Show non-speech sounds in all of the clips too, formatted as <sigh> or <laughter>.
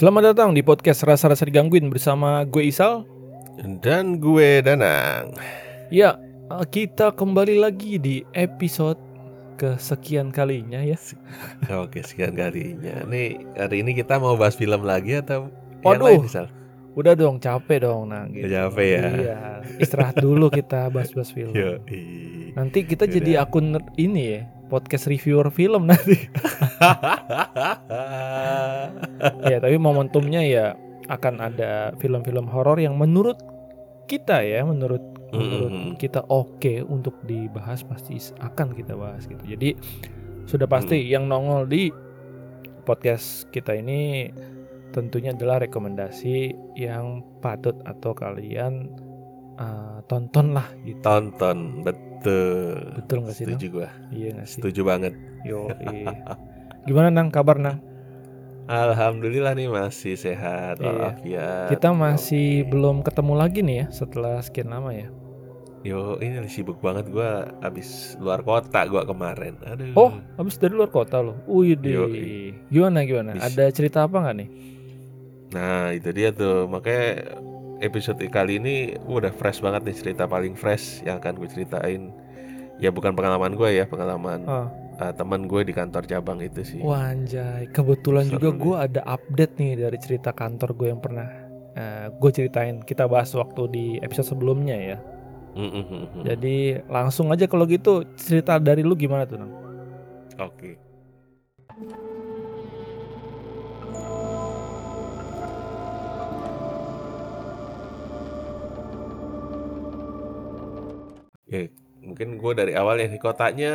Selamat datang di podcast Rasa-Rasa Digangguin bersama gue Isal Dan gue Danang Ya, eh, kita kembali lagi di episode kesekian kalinya ya <laughs> Oke sekian kalinya Nih hari ini kita mau bahas film lagi atau Waduh. yang lain Sal? Udah dong, capek dong nah gitu. Capek ya? Iya, istirahat dulu kita bahas-bahas film <laughs> Yo, Nanti kita Yaudah. jadi akun ini ya Podcast reviewer film nanti Ya, tapi momentumnya ya akan ada film-film horor yang menurut kita ya Menurut menurut Mm-mm. kita oke untuk dibahas pasti akan kita bahas gitu. Jadi sudah pasti yang nongol di podcast kita ini tentunya adalah rekomendasi yang patut atau kalian uh, tonton lah gitu. Tonton betul Betul nggak sih? Setuju gue Iya nggak sih? Setuju banget Yo, Gimana nang kabar nang? Alhamdulillah nih masih sehat Iya. walafiat Kita masih Oke. belum ketemu lagi nih ya setelah sekian lama ya. Yo ini sibuk banget gue Abis luar kota gue kemarin Aduh Oh, habis dari luar kota loh. Wih. Gimana gimana? Bis- Ada cerita apa nggak nih? Nah itu dia tuh makanya episode kali ini udah fresh banget nih cerita paling fresh yang akan gue ceritain ya bukan pengalaman gue ya pengalaman Ah. uh, teman gue di kantor cabang itu sih Wah anjay, kebetulan Seru juga nih. gue ada update nih dari cerita kantor gue yang pernah gue ceritain. Kita bahas waktu di episode sebelumnya ya. Mm, mm, mm, mm. Jadi langsung aja kalau gitu cerita dari lu gimana tuh Nang? oke ya mungkin gue dari awal ya kotanya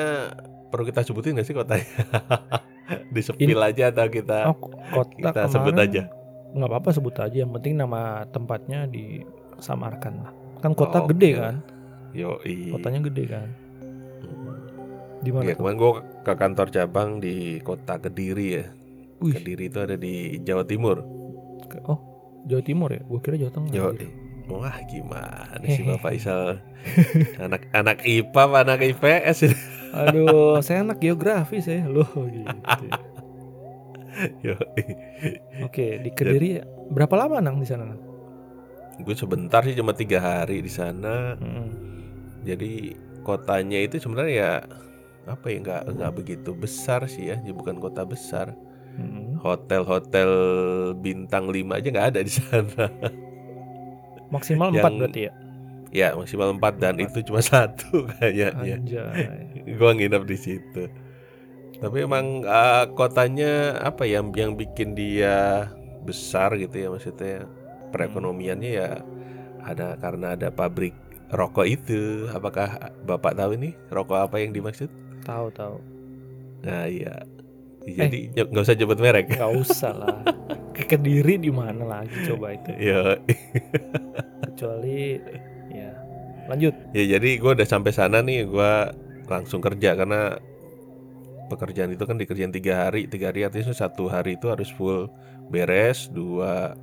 perlu kita sebutin gak sih kotanya <laughs> di sepil aja atau kita Oh, kota kita kemarin sebut aja. Nggak apa-apa sebut aja. Yang penting nama tempatnya disamarkan lah. Kan kota Oh, gede oke. kan? yo Kotanya gede kan? Di mana Ya, kemarin gue ke kantor cabang di kota Kediri ya. Wih, Kediri itu ada di Jawa Timur. oh Jawa Timur ya? Gue kira Jawa Tengah. Gitu. Wah gimana sih Bapak Isal? anak anak IPA apa anak IPS? <laughs> Aduh, saya anak geografi saya loh gitu. <laughs> Oke, di Kediri berapa lama nang di sana gue sebentar sih cuma tiga hari di sana. Mm-mm. Jadi kotanya itu sebenarnya ya apa ya nggak nggak begitu besar sih ya, jadi bukan kota besar. Hotel-hotel bintang 5 aja nggak ada di sana. <laughs> Maksimal Yang- 4 berarti ya? Ya maksimal 4 dan itu cuma satu <laughs> kayaknya. Gua nginep di situ. Tapi emang uh, kotanya apa ya yang yang bikin dia besar gitu ya maksudnya perekonomiannya ya ada karena ada pabrik rokok itu. Apakah Bapak tahu ini rokok apa yang dimaksud? Tahu tahu. Nah, iya. Jadi ny- nggak usah jemput merek. Enggak usah lah. Ke Kediri di mana lagi coba itu? <laughs> ya, Kecuali ya. Lanjut. ya jadi gua udah sampai sana nih, gua langsung kerja karena pekerjaan itu kan dikerjain tiga hari, tiga hari artinya satu hari itu harus full beres, dua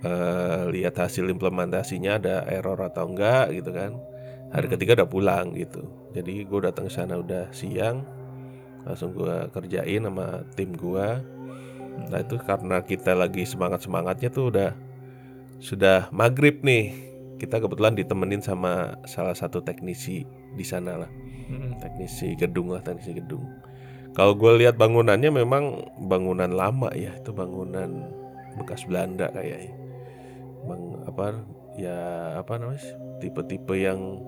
eh, lihat hasil implementasinya ada error atau enggak gitu kan. Hari Hmm. ketiga udah pulang gitu. Jadi gue datang ke sana udah siang, langsung gua kerjain sama tim gua. Nah itu karena kita lagi semangat semangatnya tuh udah sudah maghrib nih. Kita kebetulan ditemenin sama salah satu teknisi di sana lah, teknisi gedung lah, teknisi gedung. Kalau gue lihat bangunannya memang bangunan lama ya, itu bangunan bekas Belanda kayaknya. Bang apa ya apa namanya? Tipe-tipe yang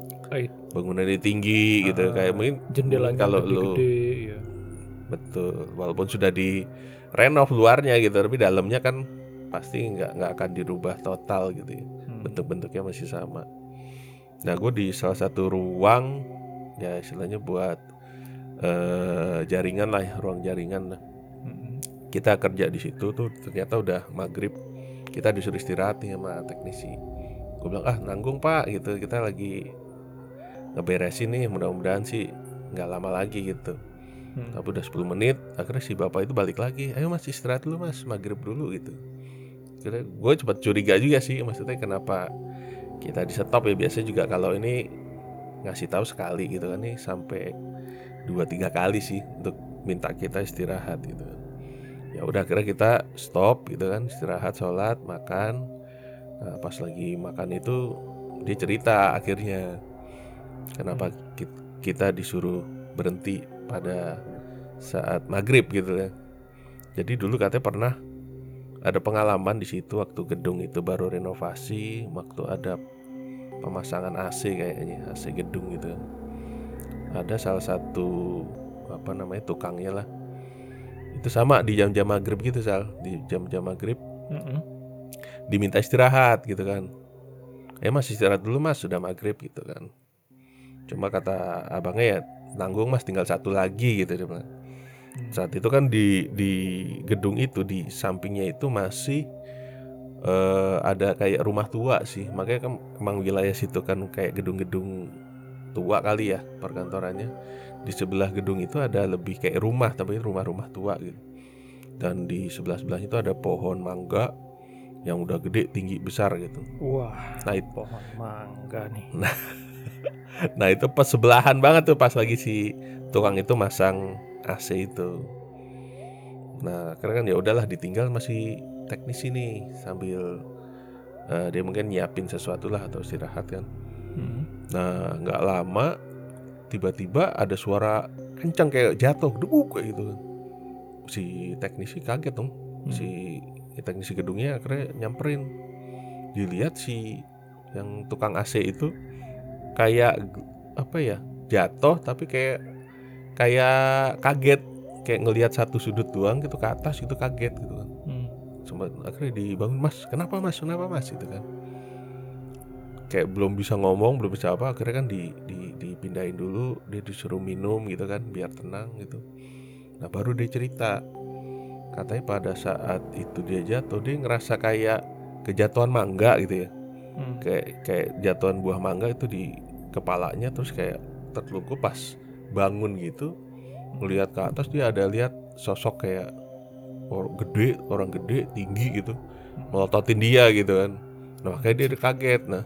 bangunannya tinggi gitu Ah, kayak mungkin jendelanya kalau lu ya. Betul, walaupun sudah di renov luarnya gitu, tapi dalamnya kan pasti nggak nggak akan dirubah total gitu ya. Hmm. Bentuk-bentuknya masih sama. Nah, gue di salah satu ruang ya istilahnya buat eh, jaringan lah, ya, ruang jaringan lah. Mm-mm. Kita kerja di situ tuh ternyata udah maghrib, kita disuruh istirahat nih sama teknisi. Gue bilang ah nanggung pak gitu, kita lagi ngeberesin nih, mudah-mudahan sih nggak lama lagi gitu. Hmm. Tapi udah 10 menit Akhirnya si bapak itu balik lagi. Ayo mas istirahat dulu mas Maghrib dulu gitu. Kira gue cepat curiga juga sih Maksudnya kenapa Kita di stop ya. Biasanya juga kalau ini Ngasih tahu sekali gitu kan nih Sampai dua tiga kali sih Untuk minta kita istirahat gitu. Ya udah akhirnya kita stop gitu kan istirahat sholat makan. Nah, pas lagi makan itu dia cerita akhirnya kenapa kita disuruh berhenti pada saat maghrib gitu ya. Jadi dulu katanya pernah ada pengalaman di situ waktu gedung itu baru renovasi waktu ada pemasangan AC kayaknya AC gedung gitu. Ada salah satu apa namanya tukangnya lah. Itu sama di jam-jam maghrib gitu sal. Di jam-jam maghrib mm -hmm. diminta istirahat gitu kan. Ya mas istirahat dulu mas sudah maghrib gitu kan. Cuma kata abangnya ya nanggung mas tinggal satu lagi gitu dia bilang. Saat itu kan di di gedung itu di sampingnya itu masih uh, ada kayak rumah tua sih. Makanya kan emang wilayah situ kan kayak gedung-gedung tua kali ya perkantorannya. Di sebelah gedung itu ada lebih kayak rumah tapi rumah-rumah tua gitu. Dan di sebelah sebelah itu ada pohon mangga yang udah gede tinggi besar gitu. Wah nah itu pohon mangga nih. Nah nah itu pas sebelahan banget tuh pas lagi si tukang itu masang AC itu. Nah karena kan ya udahlah ditinggal masih teknis ini sambil uh, dia mungkin nyiapin sesuatu lah atau istirahat kan. Hmm. nah nggak lama tiba-tiba ada suara kencang kayak jatuh debuk kayak gitu. Kan si teknisi kaget dong. Hmm. si teknisi gedungnya akhirnya nyamperin. Dilihat si yang tukang AC itu kayak apa ya jatuh tapi kayak kayak kaget. Kayak ngelihat satu sudut doang gitu ke atas itu kaget gitu kan. Hmm. sempat akhirnya dibangun mas kenapa mas? Kenapa mas? Gitu kan. Kayak belum bisa ngomong belum bisa apa akhirnya kan di, di dipindahin dulu dia disuruh minum gitu kan biar tenang gitu. Nah baru dia cerita. Katanya pada saat itu dia jatuh dia ngerasa kayak kejatuhan mangga gitu ya. Hmm. kayak kayak jatuhan buah mangga itu di kepalanya terus kayak terluku pas bangun gitu melihat ke atas dia ada lihat sosok kayak orang gede orang gede tinggi gitu melototin dia gitu kan. Nah makanya dia kaget. Nah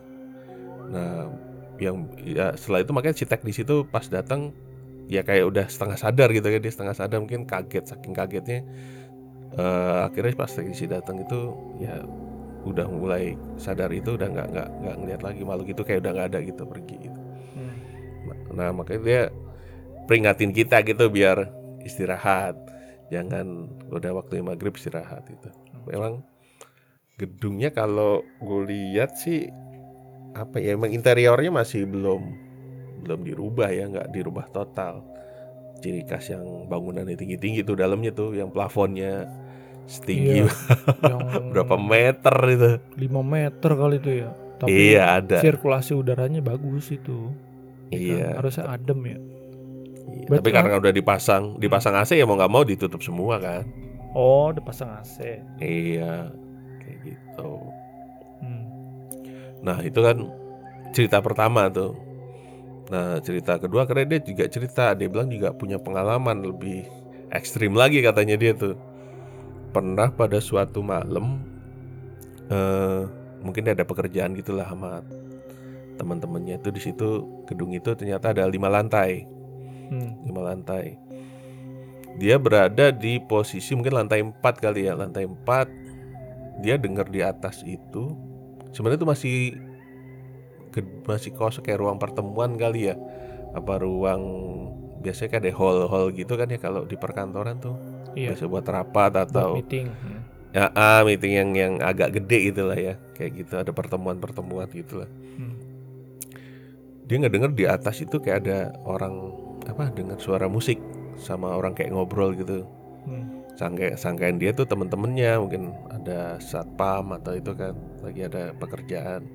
Nah, yang ya setelah itu makanya si teknis itu pas datang ya kayak udah setengah sadar gitu ya dia setengah sadar mungkin kaget saking kagetnya. Uh, akhirnya pas teknisi datang itu ya udah mulai sadar itu udah nggak nggak nggak ngeliat lagi malu gitu kayak udah nggak ada gitu pergi gitu. Nah makanya dia peringatin kita gitu biar istirahat. Jangan udah waktu maghrib istirahat itu. Memang gedungnya kalau gue lihat sih apa ya emang interiornya masih belum belum dirubah ya nggak dirubah total. Ciri khas yang bangunannya tinggi-tinggi tuh dalamnya tuh yang plafonnya setinggi. Iya, <laughs> yang berapa meter itu? 5 meter kali itu ya. Tapi iya ada. sirkulasi udaranya bagus itu? Iya. Kan? harusnya adem ya. Iya, tapi karena udah dipasang dipasang AC ya mau nggak mau ditutup semua kan? Oh dipasang AC iya kayak gitu. Nah itu kan cerita pertama tuh. Nah cerita kedua karena dia juga cerita Dia bilang juga punya pengalaman lebih ekstrim lagi katanya dia tuh. Pernah pada suatu malam uh, Mungkin dia ada pekerjaan gitulah sama teman-temannya itu di situ gedung itu ternyata ada lima lantai hmm. lima lantai dia berada di posisi mungkin lantai empat kali ya lantai empat dia dengar di atas itu sebenarnya itu masih masih kosong kayak ruang pertemuan kali ya apa ruang biasanya kan ada hall-hall gitu kan ya kalau di perkantoran tuh iya. biasa buat rapat atau buat meeting hmm. ya ah, meeting yang yang agak gede gitulah ya kayak gitu ada pertemuan-pertemuan gitulah hmm. Dia nggak dengar di atas itu kayak ada orang apa dengar suara musik sama orang kayak ngobrol gitu. Hmm. Sangka sangkain dia tuh temen-temennya mungkin ada satpam atau itu kan lagi ada pekerjaan.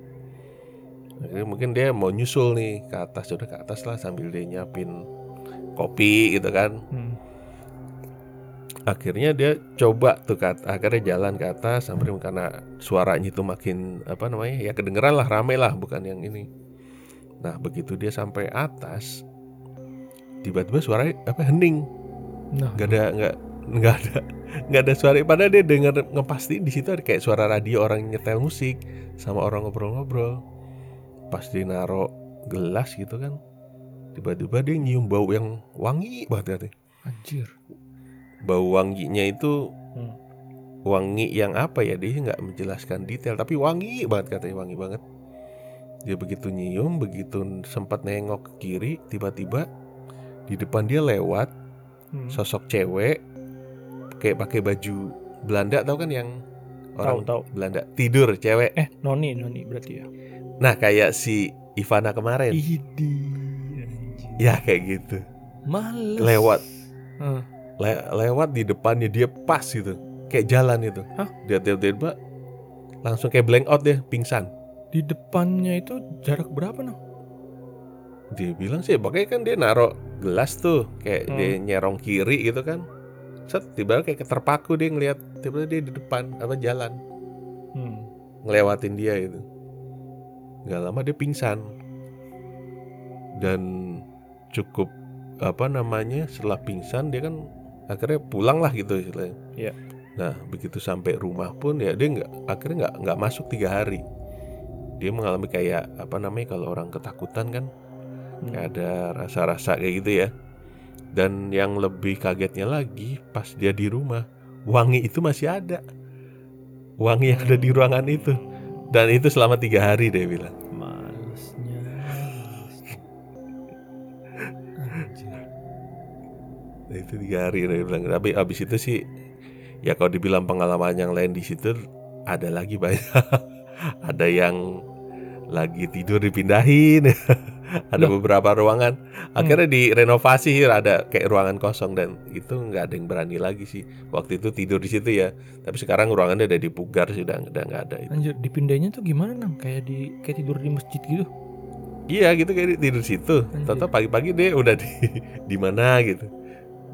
Jadi mungkin dia mau nyusul nih ke atas sudah ke atas lah sambil dia nyiapin kopi gitu kan. Hmm. akhirnya dia coba tuh ke akhirnya jalan ke atas sampai karena suaranya itu makin apa namanya ya kedengeran lah rame lah bukan yang ini nah begitu dia sampai atas tiba-tiba suara apa hening nah. gak ada nggak nggak ada nggak ada suara padahal dia dengar ngepasti di situ ada kayak suara radio orang nyetel musik sama orang ngobrol-ngobrol pasti naro gelas gitu kan tiba-tiba dia nyium bau yang wangi banget anjir bau wanginya itu Hmm. Wangi yang apa ya? Dia nggak menjelaskan detail, tapi wangi banget katanya wangi banget. Dia begitu nyium, begitu sempat nengok ke kiri, tiba-tiba di depan dia lewat Hmm. sosok cewek kayak pakai baju Belanda tau kan yang orang tahu. Belanda tidur cewek. Eh, noni noni berarti ya. Nah kayak si Ivana kemarin. Idi. Ya kayak gitu. Males. Lewat Heeh. le- lewat di depannya dia pas gitu. Kayak jalan itu. Hah? Dia tiba-tiba langsung kayak blank out deh, pingsan. Di depannya itu jarak berapa noh? Dia bilang sih, pokoknya kan dia naruh gelas tuh, kayak Hmm. dia nyerong kiri gitu kan. Set, tiba kayak terpaku dia ngelihat tiba dia di depan apa jalan Hmm. ngelewatin dia gitu. Gak lama dia pingsan. Dan cukup apa namanya setelah pingsan dia kan akhirnya pulang lah gitu istilahnya. Iya. Nah begitu sampai rumah pun ya dia nggak akhirnya nggak nggak masuk tiga hari. Dia mengalami kayak apa namanya kalau orang ketakutan kan Hmm. kayak ada rasa-rasa kayak gitu ya. Dan yang lebih kagetnya lagi pas dia di rumah wangi itu masih ada. Wangi yang ada di ruangan itu dan itu selama tiga hari dia bilang. Malesnya. Nah, itu tiga hari dia bilang. Tapi abis itu sih ya kalau dibilang pengalaman yang lain di situ ada lagi banyak. <laughs> ada yang lagi tidur dipindahin. <laughs> ada Loh. beberapa ruangan akhirnya direnovasi ada kayak ruangan kosong dan itu nggak ada yang berani lagi sih waktu itu tidur di situ ya tapi sekarang ruangannya udah dipugar sih udah udah nggak ada itu Anjir, dipindahnya tuh gimana nang? Kayak di kayak tidur di masjid gitu. iya gitu kayak tidur di situ. Tahu pagi-pagi dia udah di <laughs> di mana gitu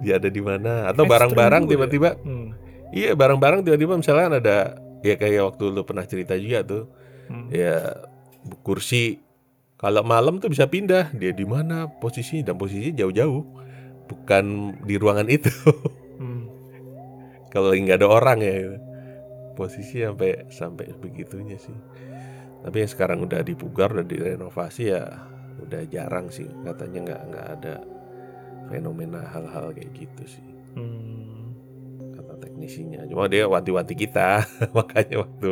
dia ada di mana atau barang-barang juga ya? tiba-tiba Hmm. iya barang-barang tiba-tiba misalnya ada ya kayak waktu lu pernah cerita juga tuh Hmm. ya kursi kalau malam tuh bisa pindah dia di mana posisinya dan posisinya jauh-jauh bukan di ruangan itu <laughs> Hmm. kalau lagi nggak ada orang ya gitu. posisi sampai sampai begitunya sih tapi yang sekarang udah dipugar udah direnovasi ya udah jarang sih katanya nggak nggak ada fenomena hal-hal kayak gitu sih teknisinya cuma dia wanti-wanti kita. <laughs> Makanya waktu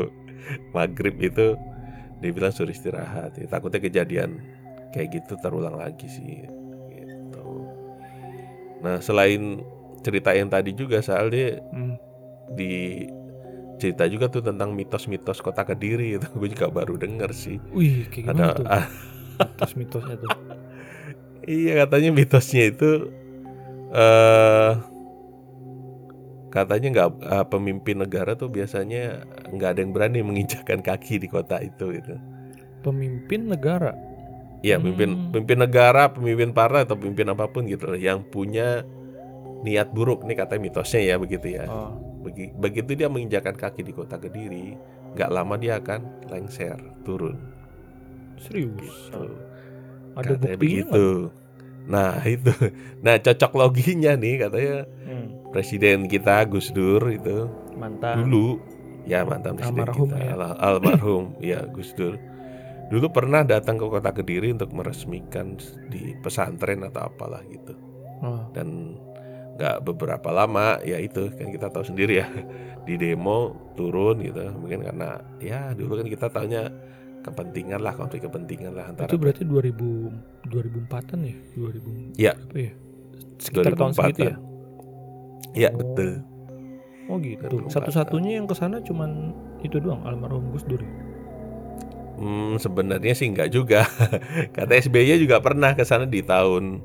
maghrib itu dia bilang suruh istirahat. Ya, takutnya kejadian kayak gitu terulang lagi sih gitu. Nah selain cerita yang tadi juga soal dia Hmm. di cerita juga tuh tentang mitos-mitos kota kediri itu. <laughs> Gue juga baru denger sih. Wih, kayak ada tuh? <laughs> Mitos-mitosnya tuh. iya katanya mitosnya itu eh katanya nggak eh, pemimpin negara tuh biasanya nggak ada yang berani menginjakkan kaki di kota itu gitu Pemimpin negara. ya pemimpin Hmm. pemimpin negara pemimpin partai atau pemimpin apa pun gitu loh yang punya niat buruk nih katanya mitosnya ya begitu ya Oh. Begi- begitu dia menginjakkan kaki di kota kediri nggak lama dia akan lengser turun Serius. gitu. Ada Katanya buktinya begitu nah itu nah cocok loginya nih katanya? Hmm. presiden kita Gus Dur itu Mantan. dulu ya mantan presiden Almarhum kita ya. al- almarhum <laughs> ya Gus Dur dulu pernah datang ke kota Kediri untuk meresmikan di pesantren atau apalah gitu Oh. dan nggak beberapa lama ya itu kan kita tahu sendiri ya <laughs> di demo turun gitu mungkin karena ya dulu kan kita taunya kepentingan lah konflik kepentingan lah antara Itu berarti 2000 2004-an ya? 2000 Iya. Berapa ya? Sekitar tahun 2004-an. segitu ya? ya Oh. betul Oh gitu. 2004-an. Satu-satunya yang ke sana cuman itu doang almarhum Gus Dur. ya? Hmm, sebenarnya sih nggak juga. <laughs> Kata SBY juga pernah ke sana di tahun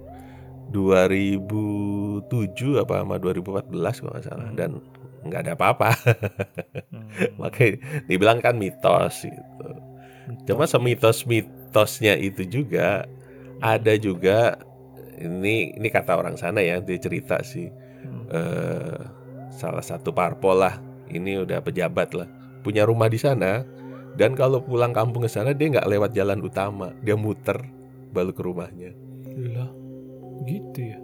2007 apa sama 2014 kalau nggak salah Hmm. dan nggak ada apa-apa. <laughs> Hmm. Makanya dibilang kan mitos gitu. Cuma semitos-mitosnya itu juga ada juga ini ini kata orang sana ya dia cerita sih Hmm. eh, salah satu parpol lah ini udah pejabat lah punya rumah di sana dan kalau pulang kampung ke sana dia nggak lewat jalan utama dia muter balik ke rumahnya Lah, gitu ya.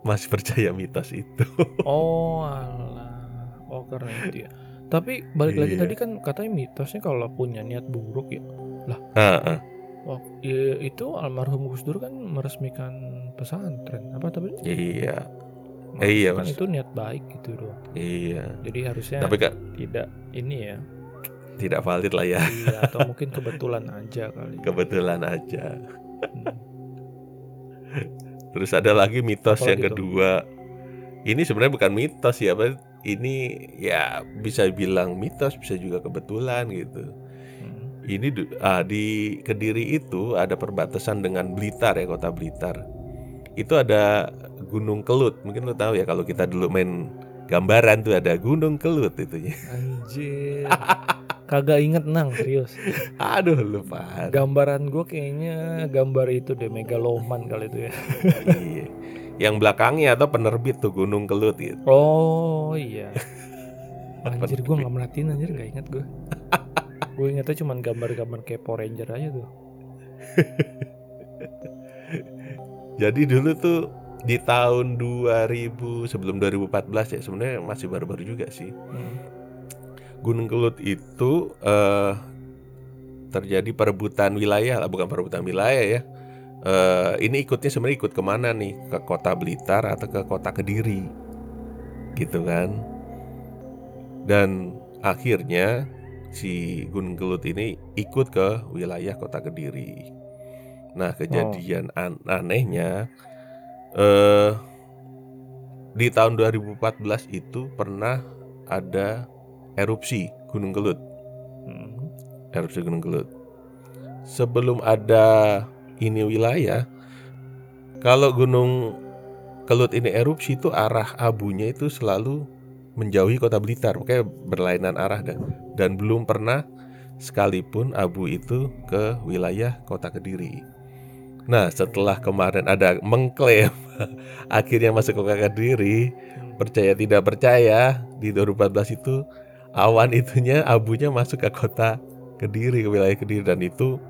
masih percaya mitos itu Oh alah. Oh karena itu ya. Tapi balik lagi Iya. tadi kan katanya mitosnya kalau punya niat buruk ya. Ah, ah. Oh, ya, itu almarhum Gus Dur kan meresmikan pesantren apa tapi iya Eh, iya, kan Mas. itu niat baik gitu loh Iya. jadi harusnya Tapi kak tidak ini ya tidak valid lah ya. iya atau mungkin kebetulan aja kali Kebetulan aja. Hmm. Terus ada lagi mitos Apa yang lagi tuh? Ini sebenarnya bukan mitos ya, apa? Ini ya bisa bilang mitos, bisa juga kebetulan gitu. Hmm. Ini ah, di Kediri itu ada perbatasan dengan Blitar ya, kota Blitar. Itu ada Gunung Kelut. Mungkin lo tahu ya kalau kita dulu main gambaran tuh ada Gunung Kelut itunya. anjir kagak inget nang serius <laughs> Aduh lupa. gambaran gue kayaknya gambar itu deh megaloman kali itu ya Iya. Yang belakangnya atau penerbit tuh Gunung Kelut gitu. oh iya <laughs> anjir gue nggak merhatiin anjir nggak inget gue <laughs> gue ingetnya cuma gambar-gambar kayak Power Ranger aja tuh <laughs> Jadi dulu tuh di tahun 2000 sebelum 2014 ya sebenarnya masih baru-baru juga sih. Hmm. Gunung Kelut itu eh terjadi perebutan wilayah lah bukan perebutan wilayah ya. Eh ini ikutnya sebenarnya ikut ke mana nih ke kota Blitar atau ke kota Kediri gitu kan. Dan akhirnya si Gunung Kelut ini ikut ke wilayah kota Kediri. Nah kejadian an- anehnya eh di tahun 2014 itu pernah ada erupsi Gunung Kelut, Hmm. erupsi Gunung Kelut. Sebelum ada ini wilayah, kalau Gunung Kelut ini erupsi itu arah abunya itu selalu menjauhi kota Blitar, makanya berlainan arah dan dan belum pernah sekalipun abu itu ke wilayah kota Kediri. Nah, setelah kemarin ada mengklaim <laughs> akhirnya masuk ke kota Kediri, percaya tidak percaya di 2014 itu awan itunya abunya masuk ke kota Kediri ke wilayah Kediri dan itu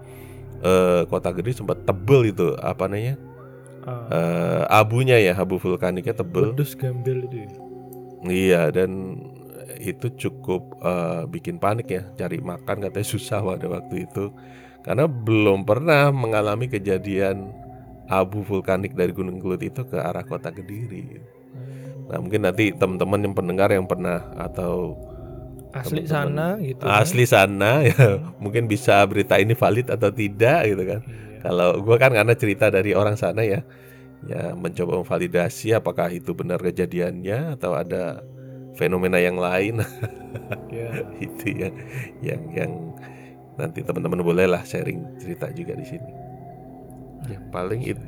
eh, kota Kediri sempat tebel itu apa namanya? Ah, eh, abunya ya abu vulkaniknya tebel. Wedus gambel itu ya? iya dan itu cukup eh, bikin panik ya cari makan katanya susah pada waktu itu. Karena belum pernah mengalami kejadian abu vulkanik dari Gunung Kelut itu ke arah kota Kediri. Nah mungkin nanti teman-teman yang pendengar yang pernah atau asli Teman-teman. sana gitu kan? asli sana <laughs> ya mungkin bisa berita ini valid atau tidak gitu kan Iya. kalau gue kan karena cerita dari orang sana ya ya mencoba memvalidasi apakah itu benar kejadiannya atau ada fenomena yang lain <laughs> Iya. itu yang yang yang nanti teman-teman bolehlah sharing cerita juga di sini ya paling itu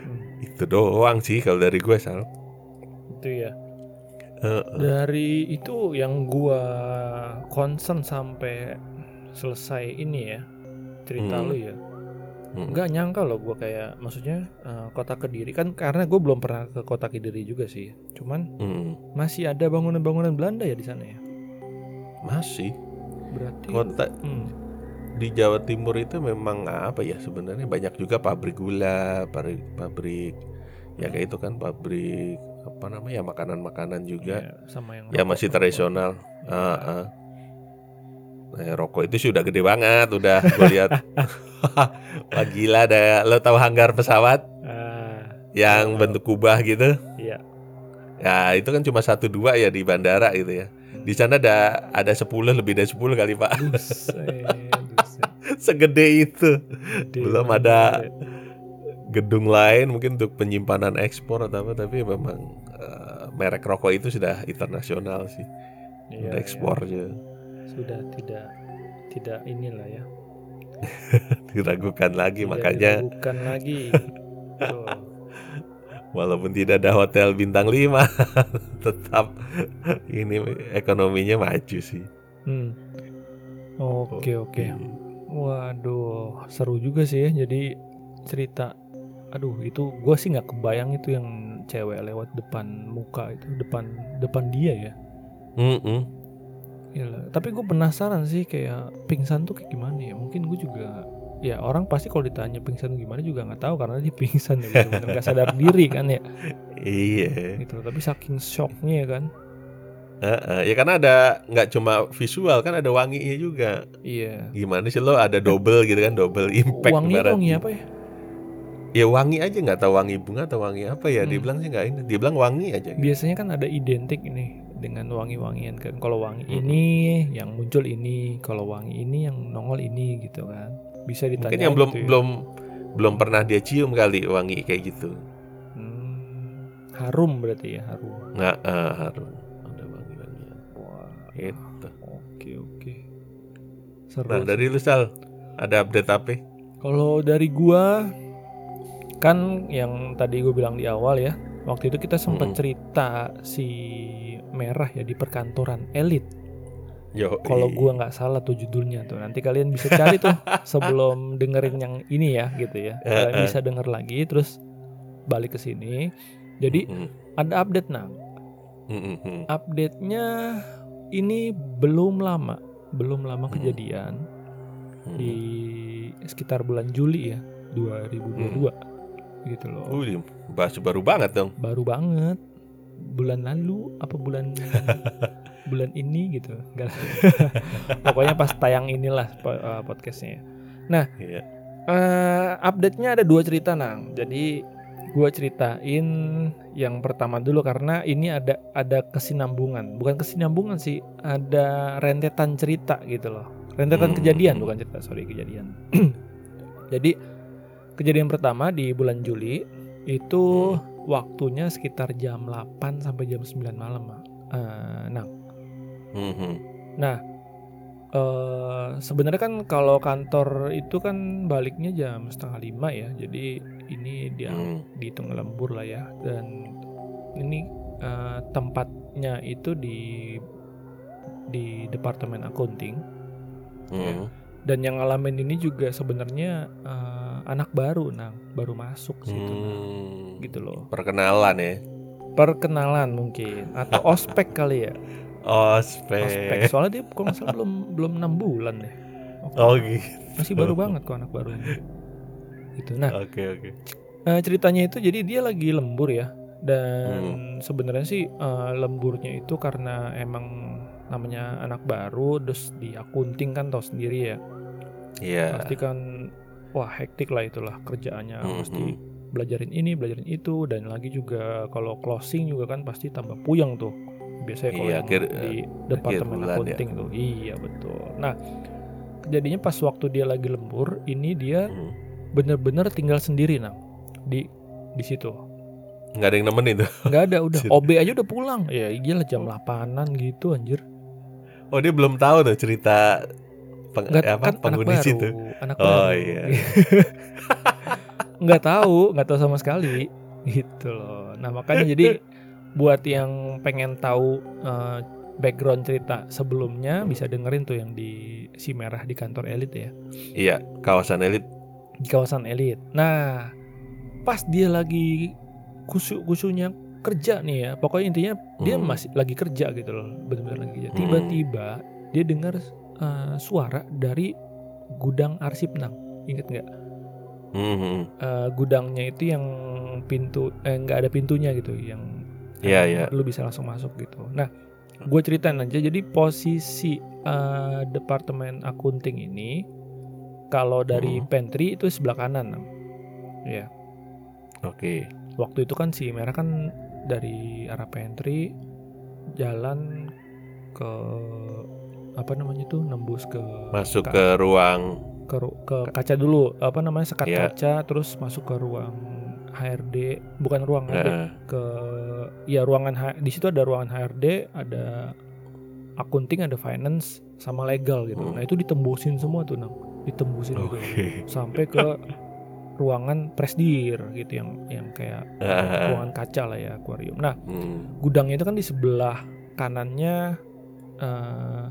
Hmm. itu doang sih kalau dari gue sal itu ya Dari itu yang gua concern sampai selesai ini ya cerita Hmm. lu ya. Mm. nggak nyangka loh gua kayak maksudnya eh, kota kediri. Kan karena gue belum pernah ke kota kediri juga sih. Cuman Mm. masih ada bangunan-bangunan Belanda ya di sana ya? Masih. Berarti kota Hmm, di Jawa Timur itu memang apa ya sebenarnya banyak juga pabrik gula, pabrik pabrik ya kayak itu kan pabrik apa namanya makanan-makanan juga iya, sama yang ya masih tradisional. Iya. Ah, ah. Nah, ya, rokok itu sudah gede banget, udah gue lihat. <laughs> Wah gila ada lo tahu hanggar pesawat Ah, yang Tahu. bentuk kubah gitu? iya Ya itu kan cuma satu dua ya di bandara gitu ya. Di sana ada ada 10 lebih dari 10 kali pak, buset, buset. <laughs> segede itu. Gede Belum ada ya. Gedung lain mungkin untuk penyimpanan ekspor atau apa tapi memang eh, merek rokok itu sudah internasional sih Iya, udah iya. ekspor aja sudah tidak tidak inilah ya <laughs> diragukan lagi Tidak makanya diragukan lagi <laughs> walaupun tidak ada hotel bintang 5 <laughs> tetap ini ekonominya maju sih Hmm. Oke oke. Waduh, seru juga sih ya. Jadi cerita, aduh itu gue sih nggak kebayang itu yang cewek lewat depan muka itu, depan depan dia ya. Mm-mm. Gila. Tapi gue penasaran sih kayak pingsan tuh kayak gimana ya. Mungkin gue juga, ya orang pasti kalau ditanya pingsan gimana juga nggak tahu karena dia pingsan ya, nggak sadar <laughs> diri kan ya. iya Gitu. Tapi saking shocknya ya kan. Heeh, ya karena ada nggak cuma visual kan ada wanginya juga Iya. gimana sih lo ada double gitu kan double impact ibaratnya. wangi apa ya? Ya wangi aja nggak tahu wangi bunga atau wangi apa ya dia Hmm. bilang sih nggak ini dia bilang wangi aja. Gitu. biasanya kan ada identik ini dengan wangi-wangian kan. Kalau wangi Mm-mm. ini yang muncul ini kalau wangi ini yang nongol ini gitu kan. Bisa ditanya mungkin yang belum gitu ya. belum belum pernah dia cium kali wangi kayak gitu. Hmm, harum berarti ya harum. Nggak ah, harum. Ada wangi wangian Wah, gitu. oke oke. Seru nah dari lu sal ada update apa? Kalau dari gua kan yang tadi gue bilang di awal ya, waktu itu kita sempat Mm-mm. cerita si merah ya di perkantoran elit. yo Kalau gua nggak salah tuh judulnya tuh. Nanti kalian bisa cari tuh <laughs> sebelum dengerin yang ini ya gitu ya. Kalian Eh, eh. bisa denger lagi terus balik ke sini. Jadi ada update nang. Update-nya ini belum lama, belum lama kejadian di sekitar bulan Juli ya 2022 gitu loh. Uh, bahas baru banget dong Baru banget bulan lalu apa bulan <laughs> bulan ini gitu. <laughs> Pokoknya pas tayang inilah eh, podcastnya. Iya. Eh, update-nya ada dua cerita nang. Jadi gua ceritain yang pertama dulu karena ini ada ada kesinambungan. Bukan kesinambungan sih, ada rentetan cerita gitu loh. Rentetan Hmm. kejadian bukan cerita, sorry kejadian. <clears throat> Jadi kejadian pertama di bulan Juli itu waktunya sekitar jam 8 sampai jam 9 malam. Mak. Eh, nah, Mhm. eh sebenarnya kan kalau kantor itu kan baliknya jam setengah lima ya. Jadi ini dia Hmm. dihitung lembur lah ya. Dan ini eh, tempatnya itu di di departemen accounting. Mhm. Dan yang ngalamin ini juga sebenarnya eh, anak baru, nang baru masuk situ. Hmm. gitu loh. Perkenalan ya. Perkenalan mungkin atau ospek <laughs> kali ya. Ospek. Ospek. Soalnya dia kalau salah belum belum enam bulan deh. Oh gitu. masih baru banget kok anak baru. Gitu. Nah, Oke oke. eh, ceritanya itu jadi dia lagi lembur ya. Dan Hmm. sebenarnya sih eh, lemburnya itu karena emang namanya anak baru terus di akunting kan tahu sendiri ya. Iya. Pasti kan wah hektik lah itulah kerjaannya Mhm. mesti belajarin ini, belajarin itu dan lagi juga kalau closing juga kan pasti tambah puyeng tuh. Biasanya kalau Iya, yang akhir- di departemen bulan ya. akunting tuh. Iya, betul. Nah, kejadiannya pas waktu dia lagi lembur, ini dia bener-bener tinggal sendiri nang di di situ. Nggak ada yang nemenin tuh. Nggak ada udah. <laughs> OB aja udah pulang. Ya gila jam 8-an gitu anjir. Oh dia belum tahu tuh cerita peng, Nggak apa kan anak penghuni baru, situ. anak Oh, baru. iya. <laughs> nggak tahu, nggak tahu sama sekali gitu loh. Nah, makanya jadi buat yang pengen tahu eh, background cerita sebelumnya bisa dengerin tuh yang di si merah di kantor elit ya. Iya, kawasan elit. di kawasan elit. Nah, pas dia lagi kusuk-kusuknya kerja nih ya, pokoknya intinya dia Hmm. masih lagi kerja gitu loh, benar-benar lagi kerja. Hmm. Tiba-tiba dia dengar eh, suara dari gudang arsip nang, inget nggak? Mhm. Eh, gudangnya itu yang pintu, eh nggak ada pintunya gitu, yang Iya, eh, iya. lu bisa langsung masuk gitu. Nah, gue ceritain aja. Jadi posisi eh, departemen akunting ini, kalau dari Hmm. pantry itu sebelah kanan, nang. Ya. Oke. waktu itu kan si merah kan dari arah pantry jalan ke apa namanya tuh nembus ke Masuk ka- ke ruang. ke, ke kaca dulu apa namanya sekat Iya. kaca terus masuk ke ruang HRD bukan ruang HRD Nah, ke ya ruangan H- di situ ada ruangan HRD ada akunting ada finance sama legal gitu Hmm. nah itu ditembusin semua tuh nang ditembusin gitu Oke. sampai ke ruangan presdir gitu yang yang kayak Ah, ruangan kaca lah ya akuarium. Nah hmm. gudangnya itu kan di sebelah kanannya eh,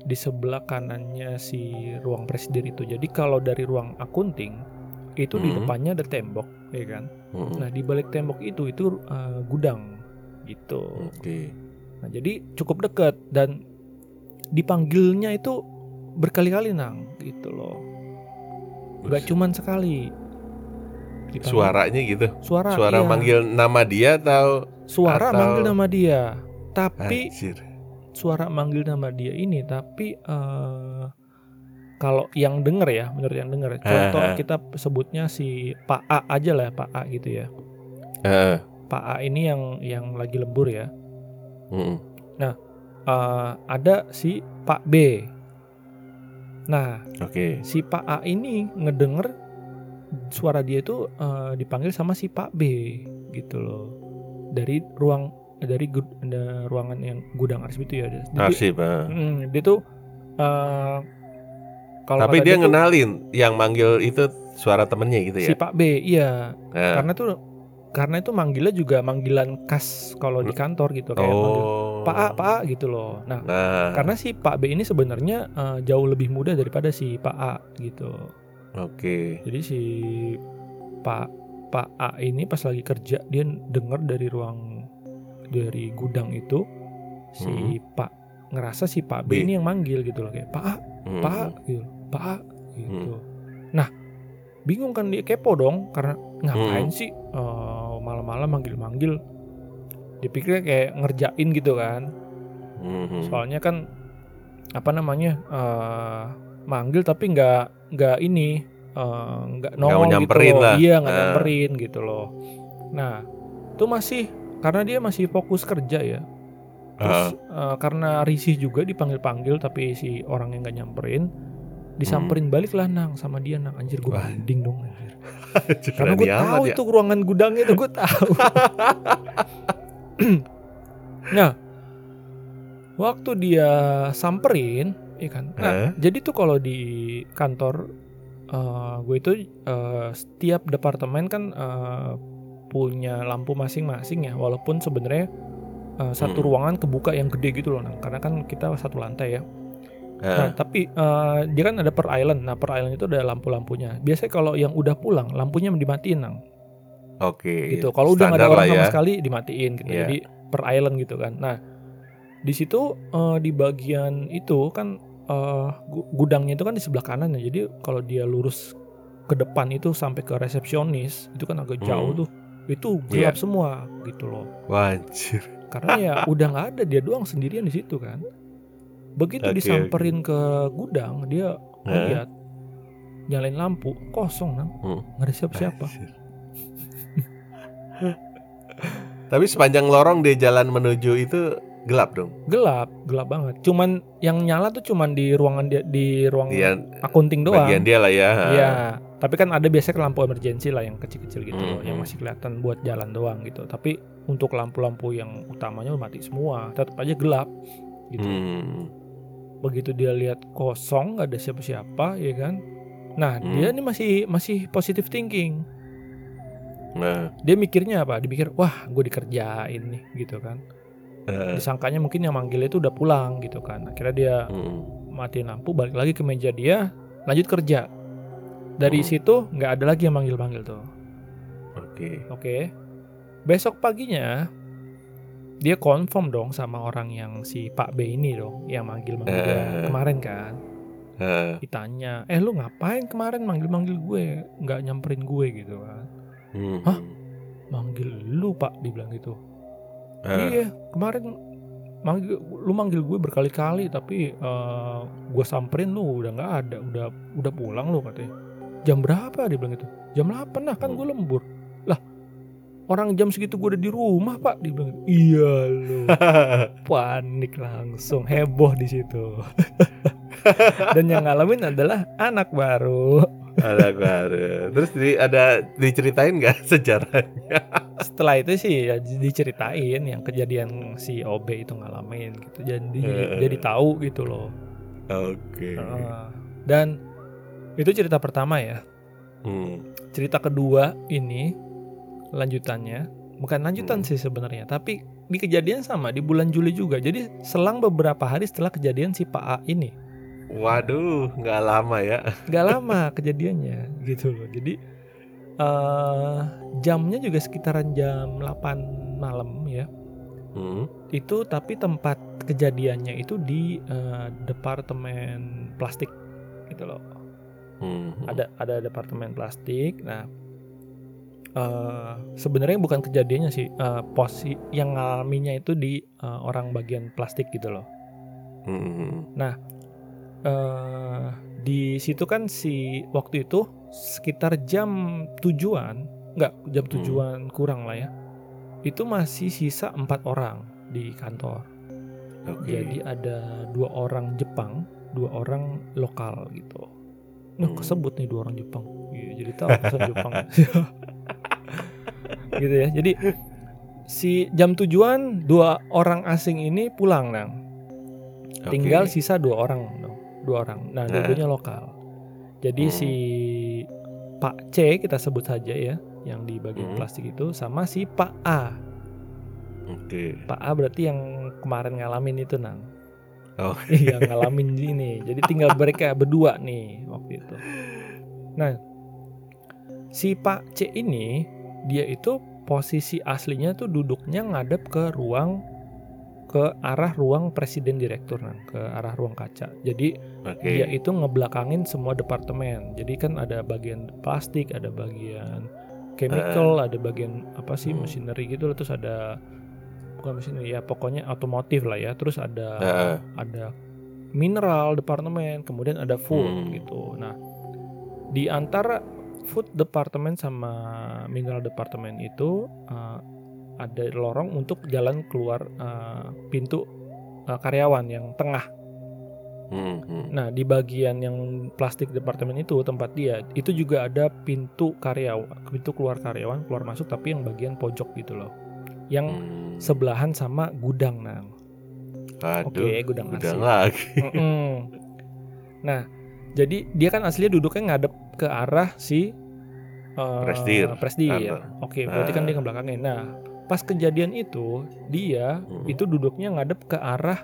di sebelah kanannya si ruang presdir itu. Jadi kalau dari ruang akunting itu di Hmm. depannya ada tembok, ya kan. Hmm. Nah di balik tembok itu itu eh, gudang gitu. Oke. Nah jadi cukup dekat dan dipanggilnya itu berkali-kali nang gitu loh. Gak cuman sekali. Dipanggil- Suaranya gitu. suara Suara iya. manggil nama dia atau suara atau- manggil nama dia tapi Anjir. Suara manggil nama dia ini tapi eh kalau yang denger ya, menurut yang denger, contoh Eh, eh. kita sebutnya si Pak A aja lah, Pak A gitu ya. Heeh. Pak A ini yang yang lagi lembur ya. Mm-mm. Eh, ada si Pak B. Nah, Oke. si Pak A ini ngedenger suara dia itu eh, dipanggil sama si Pak B gitu loh. Dari ruang dari gud- ada ruangan yang gudang arsip itu ya. Jadi, Arsip. ah. mm, dia tuh eh, kalau Tapi dia tuh ngenalin yang manggil itu suara temennya gitu si ya. Pak B, iya. Nah, Karena tuh karena itu manggilnya juga manggilan khas kalau di kantor gitu kayak manggil oh. Pak A, Pak A gitu loh. Nah, Nah, karena si Pak B ini sebenarnya eh, jauh lebih muda daripada si Pak A gitu. oke. Jadi si Pak Pak A ini pas lagi kerja dia denger dari ruang dari gudang itu si Pak ngerasa si Pak B, B. ini yang manggil gitu loh kayak Pak A, Hmm. Pak A gitu, Pak A gitu. Nah, bingung kan dia kepo dong karena ngapain Hmm. sih eh, malam-malam manggil-manggil. Dipikirnya kayak ngerjain gitu kan. Mhm. Soalnya kan apa namanya eh manggil tapi nggak nggak ini eh, nggak nongol gitu loh. lah. Iya nggak Ah. nyamperin gitu loh. Nah itu masih karena dia masih fokus kerja ya. Terus eh, karena risih juga dipanggil-panggil tapi si orang yang nggak nyamperin disamperin balik lah nang sama dia nang anjir gue Hmm. Banding dong anjir. <laughs> Karena gue tahu ya. itu ruangan gudangnya itu gue tahu. <laughs> nah, waktu dia samperin, ya kan. Nah, Hah? jadi tuh kalau di kantor eh, gue itu eh, setiap departemen kan eh, punya lampu masing-masing ya, walaupun sebenarnya eh, satu Hmm. ruangan kebuka yang gede gitu loh, Nang. karena kan kita satu lantai ya. Nah, Ah, tapi eh, dia kan ada per island. Nah, per island itu ada lampu-lampunya. Biasanya kalau yang udah pulang, lampunya dimatiin, Nang. Oke. Gitu. Kalau udah nggak ada orang lah sama ya. sekali, dimatiin gitu. Iya. Jadi per island gitu kan. Nah, di situ eh, di bagian itu kan gu- gudangnya itu kan di sebelah kanan ya. Jadi kalau dia lurus ke depan itu sampai ke resepsionis, itu kan agak jauh Hmm. tuh. Itu gelap Iya. semua gitu loh. Wah, anjir. Karena ya <laughs> udah nggak ada dia doang sendirian di situ kan. Begitu Oke, disamperin ke gudang, dia lihat nyalain lampu kosong nang Hmm. nggak ada siapa-siapa. Tapi sepanjang lorong di jalan menuju itu gelap dong. gelap gelap banget cuman yang nyala tuh cuman di ruangan dia di ruang Dia akunting doang bagian dia lah ya. Iya, tapi kan ada biasanya lampu emergency lah yang kecil-kecil gitu loh, Mhm. yang masih kelihatan buat jalan doang gitu. Tapi untuk lampu-lampu yang utamanya mati semua, tetap aja gelap gitu. Hmm. Begitu dia lihat kosong, nggak ada siapa-siapa, ya kan? Nah, Hmm. dia ini masih masih positive thinking. Nah, Dia mikirnya apa? Dia mikir, wah, gue dikerjain nih, gitu kan? eh, Disangkanya mungkin yang manggil itu udah pulang, gitu kan? Akhirnya dia hmm. matiin lampu, balik lagi ke meja dia, lanjut kerja. Dari Hmm. situ nggak ada lagi yang manggil-manggil tuh. Oke. Oke. Besok paginya dia confirm dong sama orang yang si Pak B ini dong yang manggil-manggil Eh. kemarin kan. Eh, Ditanya, "Eh lu ngapain kemarin manggil-manggil gue? nggak nyamperin gue gitu kan." hmm. Hah? "Manggil lu, Pak," dibilang gitu. Eh, "Iya, kemarin manggil lu manggil gue berkali-kali tapi eh, gue samperin lu udah nggak ada, udah udah pulang lu katanya." Jam berapa dia bilang gitu? Jam 8 lah kan gue lembur. Lah, orang jam segitu gue udah di rumah pak. Dia bilang, iya lu. <laughs> Panik langsung, heboh di situ. <laughs> Dan yang ngalamin adalah anak baru. ada baru. Terus di, ada diceritain nggak <laughs> sejarahnya? Setelah itu sih ya diceritain yang kejadian si OB itu ngalamin gitu. Jadi jadi tahu gitu loh. Oke. Heeh. Dan itu cerita pertama ya. Hmm. cerita kedua ini lanjutannya bukan lanjutan Hmm. sih sebenarnya tapi di kejadian sama di bulan Juli juga jadi selang beberapa hari setelah kejadian si Pak A ini Waduh, nggak lama ya. nggak <laughs> lama kejadiannya gitu loh jadi eh jamnya juga sekitaran jam 8 malam ya Hmm. itu tapi tempat kejadiannya itu di eh, departemen plastik gitu loh Hmm. ada ada departemen plastik. Nah, eh sebenarnya bukan kejadiannya sih, eh posi yang ngalaminya itu di eh, orang bagian plastik gitu loh. Hmm. eh di situ kan si waktu itu sekitar jam tujuan, nggak jam Hmm. tujuan kurang lah ya. Itu masih sisa empat orang di kantor. Oke. Jadi ada dua orang Jepang, dua orang lokal gitu. Nah, Hmm. kesebut nih dua orang Jepang. Iya, jadi tahu pesan Jepang. <laughs> gitu ya. Jadi si jam tujuan dua orang asing ini pulang nang. Oke. Tinggal sisa dua orang dong. Dua orang. Nah, Nah. dua-duanya lokal. Jadi Hmm. si Pak C kita sebut saja ya, yang di bagian Hmm. plastik itu sama si Pak A. Oke. Pak A berarti yang kemarin ngalamin itu nang. Oh. <laughs> Iya ngalamin ini. Jadi tinggal mereka berdua nih waktu itu. Nah, si Pak C ini dia itu posisi aslinya tuh duduknya ngadep ke ruang ke arah ruang presiden direktur nang, ke arah ruang kaca. Jadi Oke. dia itu ngebelakangin semua departemen. Jadi kan ada bagian plastik, ada bagian chemical, ada bagian apa sih Hmm. machinery gitu, terus ada bukan machinery ya pokoknya otomotif lah ya. Terus ada Heeh. ada mineral departemen, kemudian ada food Hmm. gitu. Nah, di antara food departemen sama mineral departemen itu uh, ada lorong untuk jalan keluar uh, pintu uh, karyawan yang tengah. Hmm, hmm. Nah, di bagian yang plastik departemen itu tempat dia, itu juga ada pintu karyawan, pintu keluar karyawan, keluar masuk tapi yang bagian pojok gitu loh. Yang Hmm. sebelahan sama gudang nang. Aduh. Oke, gudang Gudang lagi. <laughs> Mm-mm. Nah, jadi dia kan aslinya duduknya ngadep ke arah si uh, Presdir. Presdir. Kantor. Oke, berarti kan dia ke belakangnya. Nah, pas kejadian itu dia Hmm. itu duduknya ngadep ke arah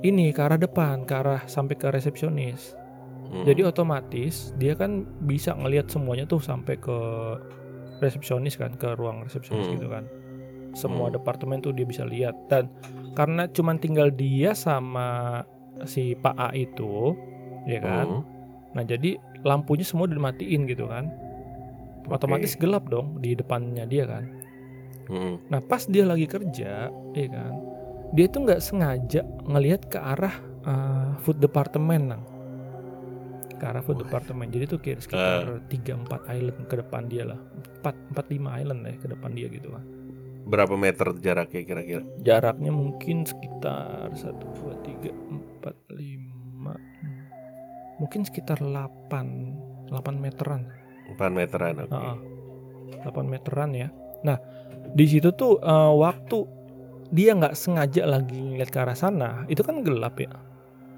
ini, ke arah depan, ke arah sampai ke resepsionis. Hmm. Jadi otomatis dia kan bisa ngelihat semuanya tuh sampai ke resepsionis kan, ke ruang resepsionis Hmm. gitu kan. Semua Hmm. departemen tuh dia bisa lihat dan karena cuman tinggal dia sama si Pak A itu, ya kan. Hmm. Nah, jadi lampunya semua dimatiin gitu kan. Otomatis Oke. gelap dong di depannya dia kan. Hmm. Nah, pas dia lagi kerja, ya kan. Dia tuh nggak sengaja ngelihat ke arah uh, food department nang. Ke arah food Wah. department. Jadi tuh kayak sekitar 3 4 island ke depan dia lah. 4 4 5 island lah ya ke depan dia gitu kan. Berapa meter jaraknya kira-kira? Jaraknya mungkin sekitar 1 2 3 4 5 mungkin sekitar 8 8 meteran. 4 meteran. Oke. Heeh. 8 meteran ya. Nah, di situ tuh eh, waktu dia nggak sengaja lagi ngeliat ke arah sana, itu kan gelap ya.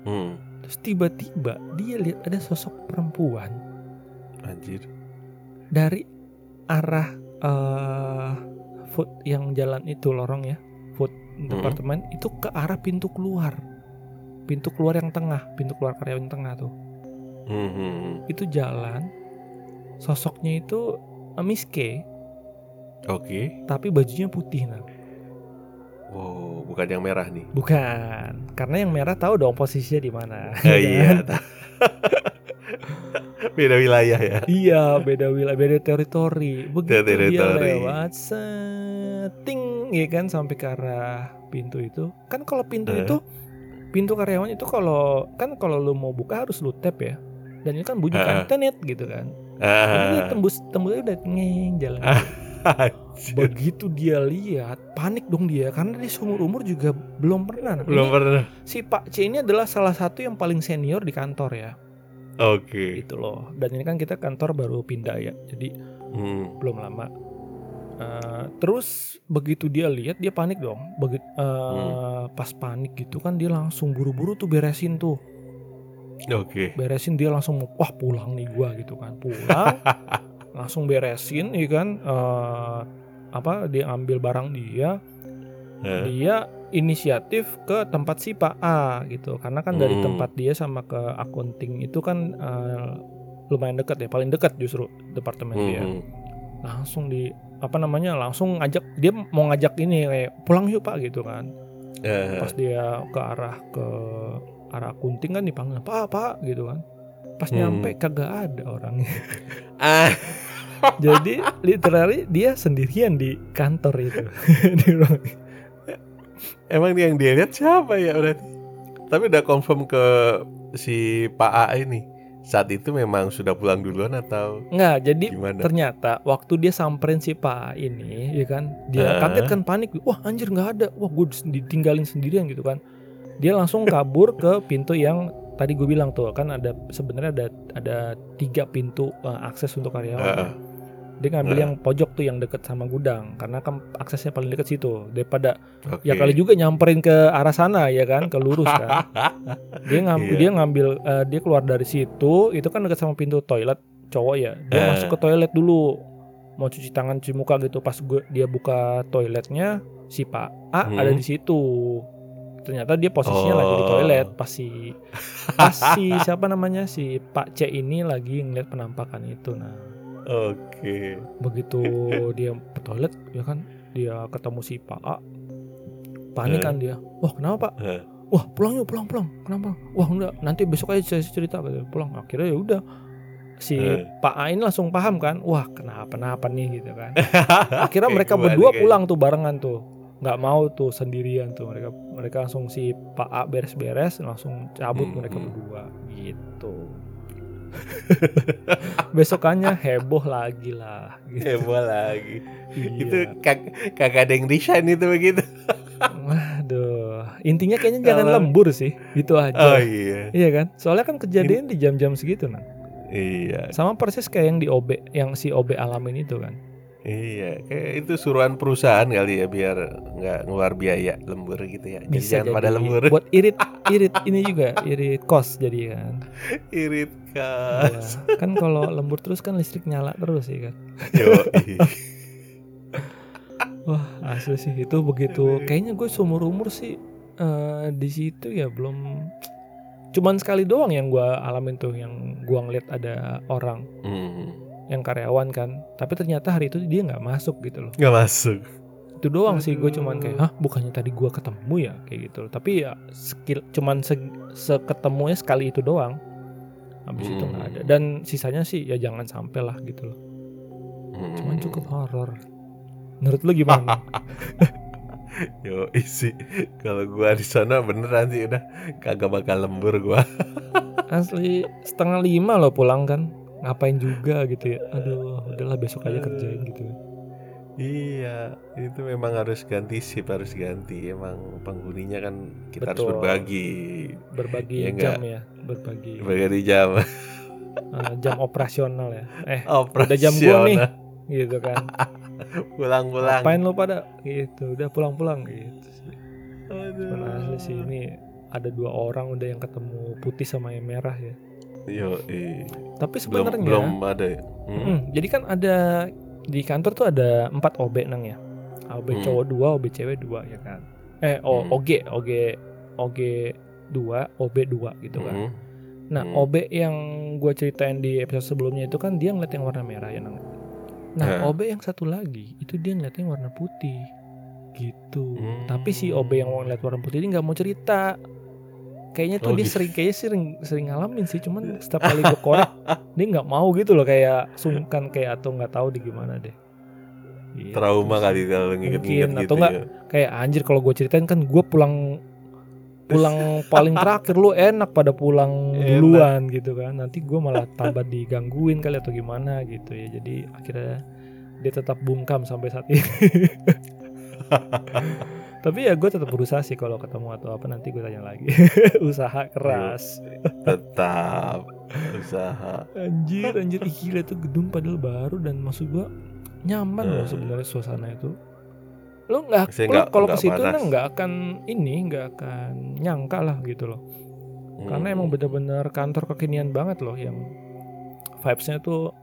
Hmm. Terus tiba-tiba dia lihat ada sosok perempuan Anjir. dari arah eh food yang jalan itu lorong ya, food departemen itu ke arah pintu keluar. Pintu keluar yang tengah, pintu keluar karyawan yang tengah tuh. Hmm. Itu jalan sosoknya itu eh, Miss K, Oke. tapi bajunya putih nah. Wow, bukan yang merah nih. Bukan, karena yang merah tahu dong posisinya di mana. Eh, ya iya. <laughs> <laughs> <laughs> Beda wilayah ya. Iya, beda wilayah, beda teritori. Begitu Beda dia teritori. lewat setting, ya kan sampai ke arah pintu itu. Kan kalau pintu Eh. itu, pintu karyawan itu kalau kan kalau lu mau buka harus lu tap ya. Dan ini kan bunyi Eh. tenet gitu kan. Jadi dia tembus tembusnya udah ngeng jalan. Anjir. <laughs> Begitu dia lihat, panik dong dia karena dia seumur umur juga belum pernah. Belum Ini pernah. si Pak C ini adalah salah satu yang paling senior di kantor ya. Oke. gitu loh. Dan ini kan kita kantor baru pindah ya jadi Hmm. belum lama. Eh, terus begitu dia lihat dia panik dong. Begitu pas panik gitu kan dia langsung buru-buru tuh beresin tuh. Oke. beresin dia langsung mau wah pulang nih gua gitu kan. Pulang <laughs> langsung beresin ya kan? Eh, apa dia ambil barang dia. Eh, dia inisiatif ke tempat si Pak A gitu. Karena kan dari Hmm. tempat dia sama ke akunting itu kan eh, lumayan dekat ya paling dekat justru departemen hmm, dia langsung di apa namanya langsung ngajak dia mau ngajak ini kayak pulang yuk Pak gitu kan. Eh, pas dia ke arah ke arah akunting kan dipanggil Pak Pak gitu kan. Pas Hmm. nyampe kagak ada orangnya. <laughs> Ah, jadi literally dia sendirian di kantor itu. <laughs> Di ruang emang yang dia lihat siapa ya berarti? Tapi udah confirm ke si Pak A ini. saat itu memang sudah pulang duluan atau Nggak, jadi gimana? ternyata waktu dia samperin si Pak ini, ya kan, dia Heeh. kaget kan panik, wah anjir nggak ada, wah gue ditinggalin sendirian gitu kan. Dia langsung kabur ke pintu yang tadi gue bilang tuh kan ada sebenarnya ada ada tiga pintu eh, akses untuk karyawan. Heeh. Dia ngambil Heeh. yang pojok tuh yang deket sama gudang karena kan aksesnya paling deket situ daripada Oke. ya kali juga nyamperin ke arah sana ya kan, ke lurus kan. <laughs> dia ngambil Iya. dia ngambil eh, dia keluar dari situ itu kan dekat sama pintu toilet cowok ya dia Eh. masuk ke toilet dulu mau cuci tangan cuci muka gitu pas gue dia buka toiletnya si Pak A Hmm. ada di situ ternyata dia posisinya lagi di Oh. toilet pas si pas si <laughs> siapa namanya si Pak C ini lagi ngeliat penampakan itu nah Oke. begitu <laughs> dia ke toilet ya kan dia ketemu si Pak A. Panik Eh. kan dia wah kenapa Pak? Eh. wah pulang yuk pulang pulang. Kenapa? Wah enggak nanti besok aja saya cerita gitu pulang. Akhirnya ya udah. Si Eh. Pak A ini langsung paham kan wah kenapa kenapa nih? Gitu kan. <laughs> Akhirnya Kayak mereka berdua kayak- pulang tuh barengan tuh. Nggak mau tuh sendirian tuh mereka mereka langsung si Pak A beres-beres langsung cabut Hmm, mereka hmm. berdua. Gitu <laughs> besokannya heboh lagi lah gitu. Heboh lagi. Iya. Itu kag kagak ada yang resign itu begitu. <laughs> Waduh, intinya kayaknya jangan Kalau- lembur sih, gitu aja. Oh iya. Iya kan? Soalnya kan kejadian di jam-jam segitu nah. Iya. Sama persis kayak yang di OB, yang si OB alamin itu kan. Iya, kayak itu suruhan perusahaan kali ya biar nggak ngeluar biaya lembur gitu ya. Jadi Bisa pada jadi lembur. buat irit irit ini juga, irit kos jadi kan. <laughs> Irit Iya. kas. kan kalau lembur terus kan listrik nyala terus ya kan. <laughs> Yo. <laughs> Wah, asli sih itu begitu. Kayaknya gue seumur umur sih eh, di situ ya belum cuman sekali doang yang gue alamin tuh yang gua ngeliat ada orang Hmm, yang karyawan kan tapi ternyata hari itu dia nggak masuk gitu loh nggak masuk. itu doang sih gue cuman Aduh. kayak hah bukannya tadi gua ketemu ya kayak gitu loh. tapi ya skill cuman se seketemunya sekali itu doang habis itu nggak ada Hmm. dan sisanya sih ya jangan sampai lah gitu loh cuman Hmm. cukup horor menurut lu gimana <laughs> Yo isi kalau gua di sana beneran sih udah kagak bakal lembur gua. <laughs> asli setengah lima loh pulang kan ngapain juga gitu ya aduh udahlah besok aja kerjain gitu Iya, itu memang harus ganti sip, harus ganti. Emang penghuninya kan kita harus Betul. berbagi. berbagi Iya jam nggak? ya berbagi Berbagi jam. <laughs> eh, jam operasional ya eh Udah jam gua nih. gitu kan <laughs> Pulang-pulang. Ngapain lo pada gitu udah pulang-pulang gitu sih. Aduh. Cuman asli sih ini ada dua orang udah yang ketemu putih sama yang merah ya. Yo, eh. Tapi belum sebenarnya belum ada. ya? Hmm? mm, jadi kan ada di kantor tuh ada empat OB nang ya. OB Hmm. cowok dua, OB cewek dua ya kan. Eh oh, Hmm. OG, OG, OG dua, OB dua gitu kan. Hmm. Nah, Hmm. OB yang gue ceritain di episode sebelumnya itu kan dia ngeliat yang warna merah ya nang. Nah, Hah. OB yang satu lagi itu dia ngeliat yang warna putih gitu. Hmm. Tapi si OB yang ngeliat warna putih ini nggak mau cerita. Kayaknya tuh Oh, dia gitu. sering kayaknya sering sering ngalamin sih, cuman setiap kali gue korek <laughs> dia nggak mau gitu loh kayak sungkan kayak atau nggak tahu di gimana deh. Gitu Trauma sih. kali kalau nginget-nginget gitu atau nggak, ya. Kayak anjir kalau gue ceritain kan gue pulang pulang <laughs> paling terakhir lu enak pada pulang Enak. duluan gitu kan nanti gue malah tambah digangguin kali atau gimana gitu ya jadi akhirnya dia tetap bungkam sampai saat ini <laughs> tapi ya gue tetap berusaha sih kalau ketemu atau apa nanti gue tanya lagi. <laughs> Usaha keras. Tetap usaha. anjir anjir. Ih, gila tuh gedung padahal baru dan maksud gue nyaman loh Eh. sebenarnya suasana itu. Lo nggak lo kalau ke situ nggak akan ini nggak akan nyangka lah gitu loh. Karena Hmm. emang bener-bener kantor kekinian banget loh yang vibesnya tuh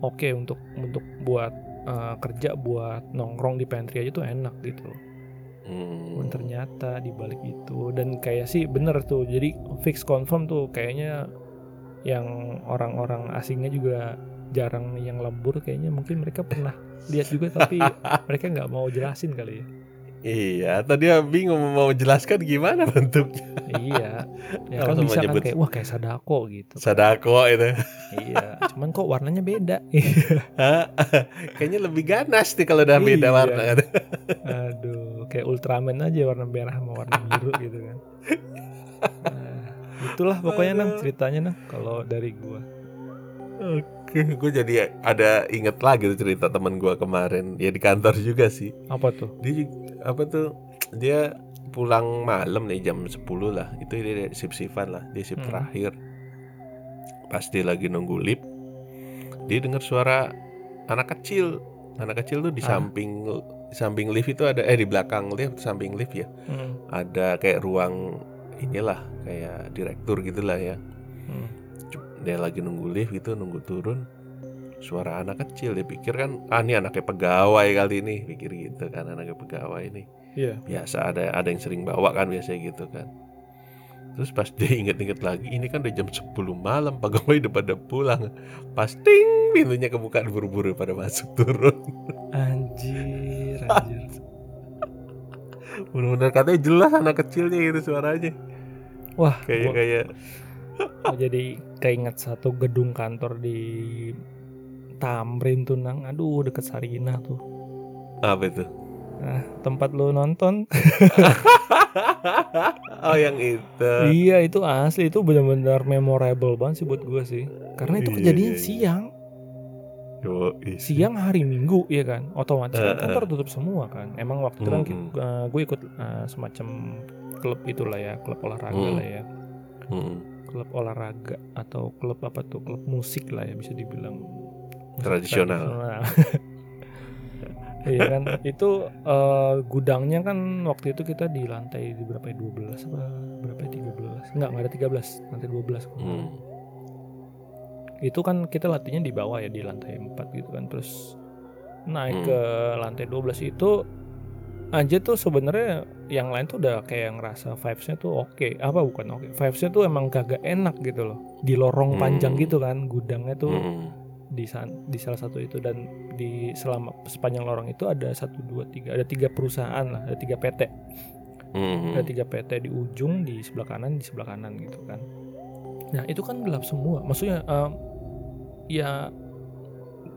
oke untuk untuk buat eh, kerja buat nongkrong di pantry aja tuh enak gitu Hmm. Ternyata di balik itu dan kayak sih bener tuh jadi fix confirm tuh kayaknya yang orang-orang asingnya juga jarang yang lembur kayaknya mungkin mereka pernah <laughs> lihat juga tapi mereka nggak mau jelasin kali ya Iya, tadi bingung mau jelaskan gimana <laughs> bentuknya. iya ya kan bisa kan kayak wah kayak sadako gitu Sadako itu. iya cuman kok warnanya beda <laughs> Hah? Kayaknya lebih ganas nih kalau udah beda Iya. warna kan. Kayak Ultraman aja warna merah sama warna biru <laughs> gitu kan Nah, itulah pokoknya nang ceritanya nang kalau dari gua Oke, gue jadi ada inget lagi tuh cerita temen gue kemarin ya di kantor juga sih. apa tuh Dia apa tuh dia pulang malam nih jam 10 lah. Itu dia shift shiftan lah, dia shift Hmm. terakhir. Pas dia lagi nunggu lift, dia dengar suara anak kecil. Anak kecil tuh di Ah. samping di samping lift itu ada eh di belakang lift samping lift ya. Hmm. Ada kayak ruang inilah kayak direktur gitulah ya. Hmm. dia lagi nunggu lift gitu nunggu turun suara anak kecil dia pikir kan ah ini anaknya pegawai kali ini pikir gitu kan anaknya pegawai ini iya biasa ada ada yang sering bawa kan biasanya gitu kan terus pas dia inget-inget lagi ini kan udah jam 10 malam pegawai udah pada pulang pas ting pintunya kebuka buru-buru pada masuk turun anjir anjir. Benar-benar katanya jelas anak kecilnya gitu suaranya. Wah kayak gua- kayak gua jadi keinget satu gedung kantor di Tamrin tuh nang. Aduh deket Sarinah tuh. Apa itu? Nah tempat lu nonton. <laughs> Oh yang itu. Iya itu asli. Itu benar-benar memorable banget sih buat gua sih. Karena itu Iya, kejadian iya, iya. siang Yoi. siang hari Minggu ya kan otomatis kan Eh, kantor tutup semua kan emang waktu itu kan Mm-mm. gue ikut eh, semacam klub itulah ya klub olahraga Mm. lah ya Mm. klub olahraga atau klub apa tuh klub musik lah ya bisa dibilang Musik Tradisional. tradisional. <laughs> iya kan itu eh, gudangnya kan waktu itu kita di lantai di berapa ya 12 apa berapa ya 13 enggak enggak ada 13 lantai 12 Hmm. Itu kan kita latihnya di bawah ya di lantai 4 gitu kan terus naik Hmm. ke lantai 12 itu aja tuh sebenarnya yang lain tuh udah kayak ngerasa vibes-nya tuh oke apa bukan oke vibes-nya tuh emang kagak enak gitu loh di lorong panjang Hmm. gitu kan gudangnya tuh Mm. di san- di salah satu itu dan di selama sepanjang lorong itu ada satu dua tiga ada tiga perusahaan lah ada tiga PT Mm. ada tiga PT di ujung di sebelah kanan di sebelah kanan gitu kan nah itu kan gelap semua maksudnya em, ya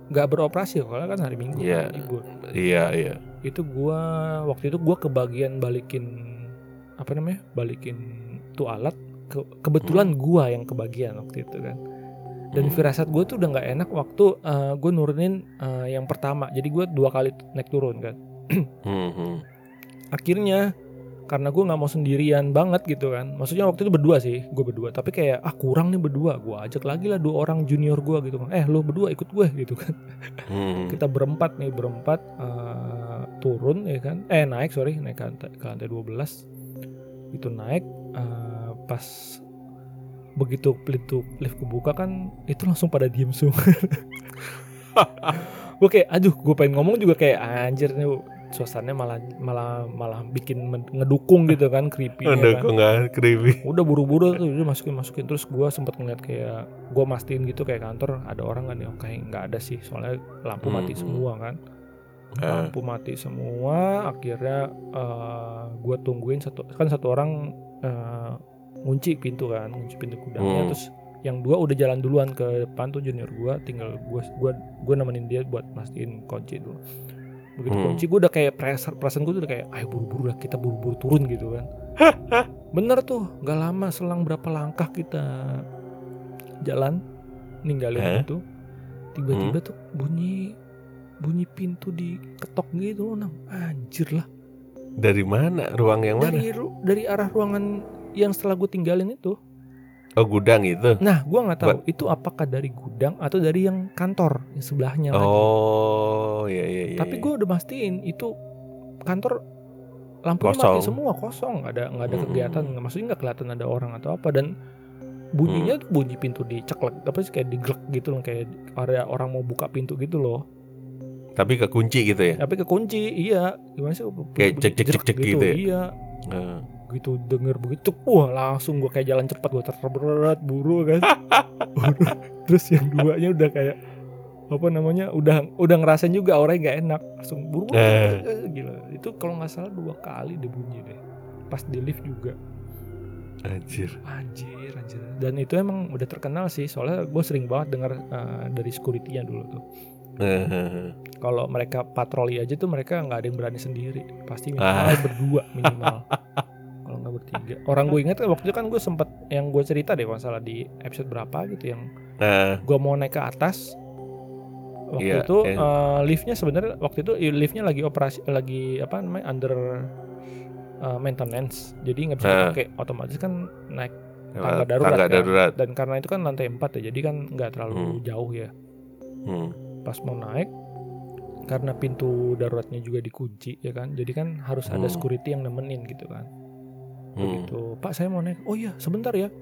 nggak beroperasi kalau kan hari minggu Iya. libur Iya iya. itu gua waktu itu gua kebagian balikin apa namanya balikin tuh alat ke- kebetulan gua yang kebagian waktu itu kan dan Hmm. firasat gue tuh udah nggak enak waktu gue nurunin eh, yang pertama jadi gue dua kali naik turun kan Hmm, hmm. akhirnya karena gue nggak mau sendirian banget gitu kan. Maksudnya waktu itu berdua sih gue berdua. Tapi kayak ah kurang nih berdua gue ajak lagi lah dua orang junior gue gitu kan. Eh lo berdua ikut gue gitu kan. Hmm. kita berempat nih berempat eh, turun ya kan. Eh naik sorry naik ke lantai, ke lantai 12 itu naik eh, pas begitu pintu lift kebuka kan itu langsung pada diem semua. <laughs> Gue kayak aduh gue pengen ngomong juga kayak anjir nih suasananya malah malah malah bikin ngedukung gitu kan <laughs> creepy kan kok nggak creepy. udah buru-buru tuh udah masukin masukin terus gue sempat ngeliat kayak gue mastiin gitu kayak kantor ada orang kan ya oke nggak ada sih soalnya lampu mati Hmm. semua kan Eh, lampu mati semua akhirnya gue tungguin satu kan satu orang eh, ngunci pintu kan ngunci pintu gudangnya Hmm. terus yang dua udah jalan duluan ke depan tuh junior gue tinggal gue gua gue nemenin dia buat mastiin kunci dulu begitu Hmm. kunci gue udah kayak perasaan perasaan gue tuh udah kayak ayo buru-buru lah kita buru-buru turun gitu kan bener tuh nggak lama selang berapa langkah kita jalan ninggalin Eh? itu tiba-tiba tuh bunyi bunyi pintu diketok gitu loh nang anjir lah dari mana? Ruang yang mana? dari ru- dari arah ruangan yang setelah gue tinggalin itu Oh gudang itu. nah gue nggak tahu itu apakah dari gudang atau dari yang kantor yang sebelahnya lagi Oh iya iya iya. tapi iya. gue udah mastiin itu kantor lampunya Kosong. mati semua kosong nggak ada nggak ada Mm-mm. kegiatan maksudnya nggak kelihatan ada orang atau apa dan bunyinya Mm. tuh bunyi pintu diceklek apa sih kayak diglek gitu loh kayak ada orang mau buka pintu gitu loh Tapi kekunci gitu ya. tapi kekunci iya gimana sih Kayak cek, cek, cek, cek gitu ya? iya Eh, begitu denger begitu wah langsung gue kayak jalan cepat gue terberat buru kan. <laughs> Terus yang duanya udah kayak apa namanya udah udah ngerasain juga orangnya nggak enak. Langsung buru Eh. gila. Itu kalau nggak salah dua kali deh bunyi deh pas di lift juga. Anjir. anjir anjir. Dan itu emang udah terkenal sih soalnya gue sering banget dengar eh, dari security-nya dulu tuh. Eh, kalau mereka patroli aja tuh mereka nggak ada yang berani sendiri. Pasti Ah. minimal berdua minimal <laughs> kalau nggak tiga orang gue inget waktu itu kan gue sempet yang gue cerita deh kalau nggak salah di episode berapa gitu yang Nah, gue mau naik ke atas waktu Iya, itu eh, liftnya sebenarnya waktu itu liftnya lagi operasi lagi apa namanya under eh, maintenance jadi nggak bisa Nah. dipakai otomatis kan naik tangga lewat darurat, tangga kan. darurat. dan karena itu kan lantai 4 ya jadi kan nggak terlalu Hmm. jauh ya Hmm. pas mau naik karena pintu daruratnya juga dikunci ya kan jadi kan harus ada Hmm. security yang nemenin gitu kan Hmm. begitu pak saya mau naik. Oh iya sebentar ya.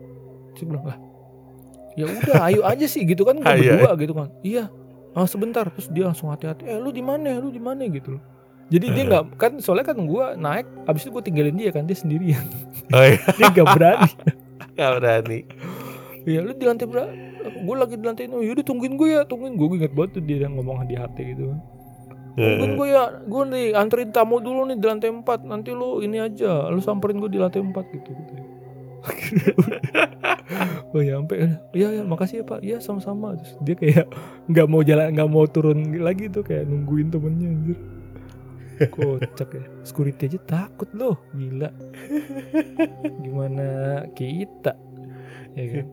Saya bilang lah ya udah ayo aja sih gitu kan <laughs> gua Ayo, berdua gitu kan. Iya ah sebentar. Terus dia langsung hati-hati eh lu di mana? Lu di mana? Gitu loh. Jadi dia nggak kan soalnya kan gua naik abis itu gua tinggalin dia kan dia sendirian. Oh iya, <laughs> dia nggak berani. <laughs> Nggak berani. ya lu di lantai berapa? Gue lagi di lantai ini. Yaudah tungguin gue ya tungguin. Gue inget banget tuh dia yang ngomong di hati gitu kan Tungguin gue ya, gue nih anterin tamu dulu nih di lantai 4 Nanti lu ini aja, lu samperin gue di lantai 4 gitu, gitu. <laughs> oh nyampe, iya ya makasih ya pak, iya sama-sama. Terus dia kayak <laughs> nggak mau jalan, nggak mau turun lagi tuh kayak nungguin temennya anjir. Kocak ya, security aja takut loh, gila. Gimana kita? Ya kan?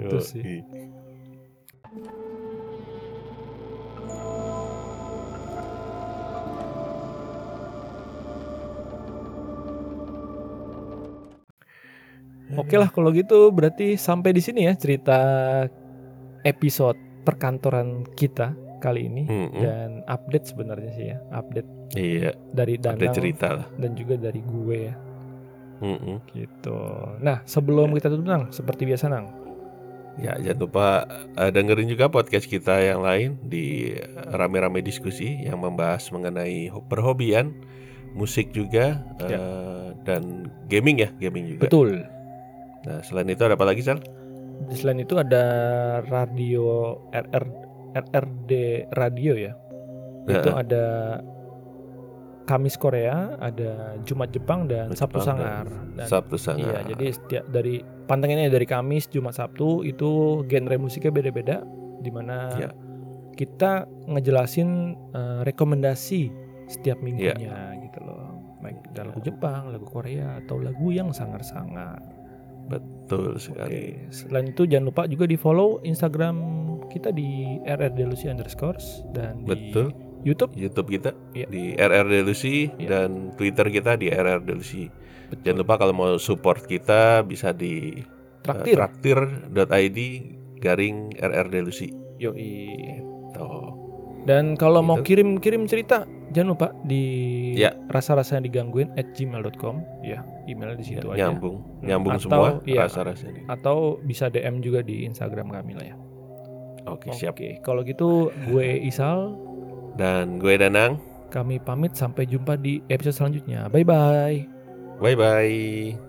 Itu sih. Yoi. Oke lah kalau gitu berarti sampai di sini ya cerita episode perkantoran kita kali ini Mm-mm. dan update sebenarnya sih ya update Iya, dari Danang cerita lah. dan juga dari gue ya Mm-mm. gitu. Nah sebelum kita tutup nang seperti biasa nang Ya, jangan lupa eh, dengerin juga podcast kita yang lain di rame-rame diskusi yang membahas mengenai ho- perhobian, musik juga Ya. eh, dan gaming ya, gaming juga. betul. Nah, selain itu ada apa lagi, Sal? Selain itu ada radio RR RRD radio ya. Itu Heeh. ada Kamis Korea, ada Jumat Jepang dan Sabtu Jepang Sangar. Dan Sabtu Sangar. Iya, jadi setiap dari pantangannya dari Kamis, Jumat, Sabtu itu genre musiknya beda-beda di mana Iya. kita ngejelasin eh, rekomendasi setiap Iya. minggunya gitu loh. Baik lagu Jepang, lagu Korea atau lagu yang sangar-sangar. Betul sekali. Oke. Selain itu jangan lupa juga di follow Instagram kita di rrdelusi underscores dan di Betul. YouTube. YouTube kita Iya. di RR Delusi Iya. dan Twitter kita di RR Delusi. Jangan lupa kalau mau support kita bisa di eh, Traktir. traktir.id garing RR Delusi. Yoi. Tuh. Dan kalau mau Gitu. kirim-kirim cerita, jangan lupa di Ya. rasa-rasanya digangguin at gmail.com ya email di situ aja nyambung, nyambung Atau, semua iya. rasa-rasa ini. atau bisa DM juga di Instagram kami lah ya. Oke, siap. Oke, kalau gitu gue Isal, Dan gue Danang. kami pamit sampai jumpa di episode selanjutnya. Bye bye. Bye bye.